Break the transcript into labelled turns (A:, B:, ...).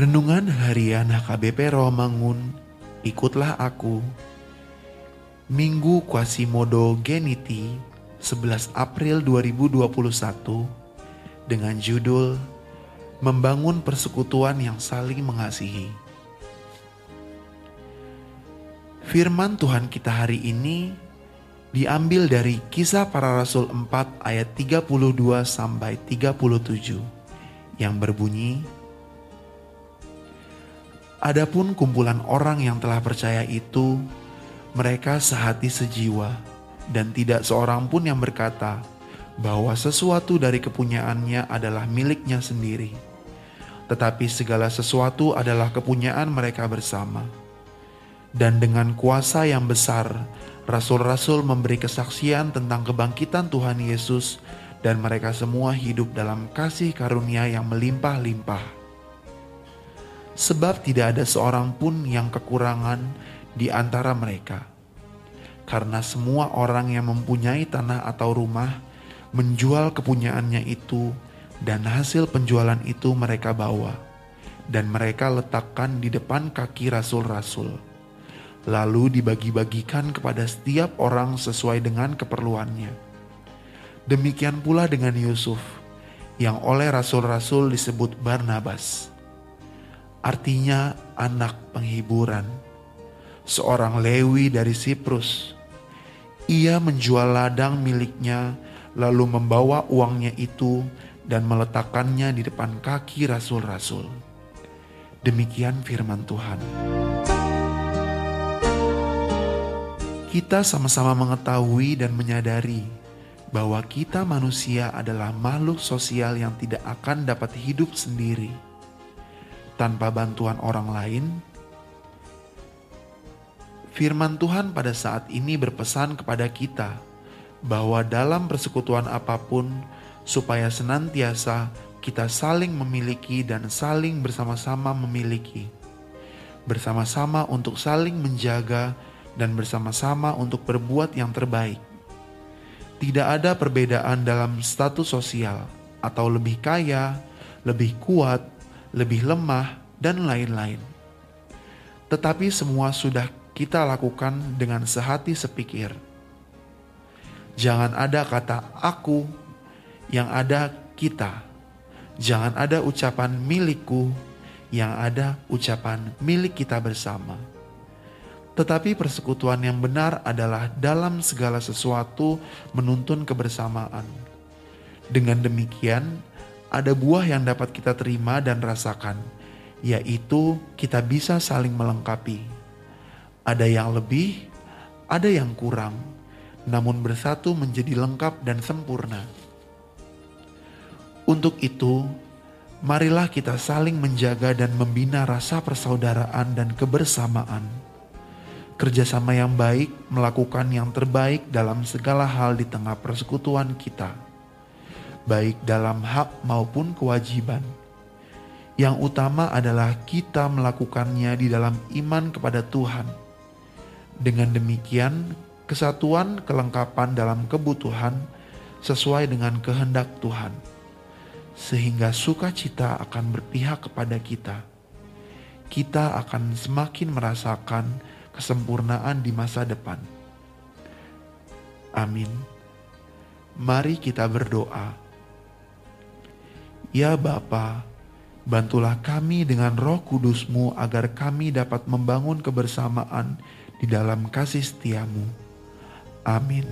A: Renungan Harian HKBP Romangun, ikutlah aku. Minggu Quasimodo Geniti, 11 April 2021, dengan judul Membangun Persekutuan yang Saling Mengasihi. Firman Tuhan kita hari ini diambil dari Kisah Para Rasul 4 ayat 32 sampai 37 yang berbunyi Adapun kumpulan orang yang telah percaya itu, mereka sehati sejiwa, dan tidak seorang pun yang berkata bahwa sesuatu dari kepunyaannya adalah miliknya sendiri, tetapi segala sesuatu adalah kepunyaan mereka bersama. Dan dengan kuasa yang besar, rasul-rasul memberi kesaksian tentang kebangkitan Tuhan Yesus, dan mereka semua hidup dalam kasih karunia yang melimpah-limpah sebab tidak ada seorang pun yang kekurangan di antara mereka. Karena semua orang yang mempunyai tanah atau rumah menjual kepunyaannya itu dan hasil penjualan itu mereka bawa dan mereka letakkan di depan kaki rasul-rasul. Lalu dibagi-bagikan kepada setiap orang sesuai dengan keperluannya. Demikian pula dengan Yusuf yang oleh rasul-rasul disebut Barnabas artinya anak penghiburan. Seorang Lewi dari Siprus. Ia menjual ladang miliknya, lalu membawa uangnya itu dan meletakkannya di depan kaki rasul-rasul. Demikian firman Tuhan. Kita sama-sama mengetahui dan menyadari bahwa kita manusia adalah makhluk sosial yang tidak akan dapat hidup sendiri tanpa bantuan orang lain. Firman Tuhan pada saat ini berpesan kepada kita bahwa dalam persekutuan apa pun, supaya senantiasa kita saling memiliki dan saling bersama-sama memiliki, bersama-sama untuk saling menjaga dan bersama-sama untuk berbuat yang terbaik. Tidak ada perbedaan dalam status sosial, atau lebih kaya, lebih kuat, lebih lemah, dan lain-lain. Tetapi semua sudah kita lakukan dengan sehati sepikir. Jangan ada kata "aku", yang ada kita. Jangan ada ucapan "milikku", yang ada ucapan "milik kita bersama". Tetapi persekutuan yang benar adalah dalam segala sesuatu menuntun kebersamaan. Dengan demikian, ada buah yang dapat kita terima dan rasakan, yaitu kita bisa saling melengkapi. Ada yang lebih, ada yang kurang, namun bersatu menjadi lengkap dan sempurna. Untuk itu, marilah kita saling menjaga dan membina rasa persaudaraan dan kebersamaan. Kerjasama yang baik melakukan yang terbaik dalam segala hal di tengah persekutuan kita, baik dalam hak maupun kewajiban. Yang utama adalah kita melakukannya di dalam iman kepada Tuhan. Dengan demikian, kesatuan kelengkapan dalam kebutuhan sesuai dengan kehendak Tuhan, sehingga sukacita akan berpihak kepada kita. Kita akan semakin merasakan kesempurnaan di masa depan. Amin. Mari kita berdoa. Ya Bapa, bantulah kami dengan roh kudusmu agar kami dapat membangun kebersamaan di dalam kasih setiamu. Amin.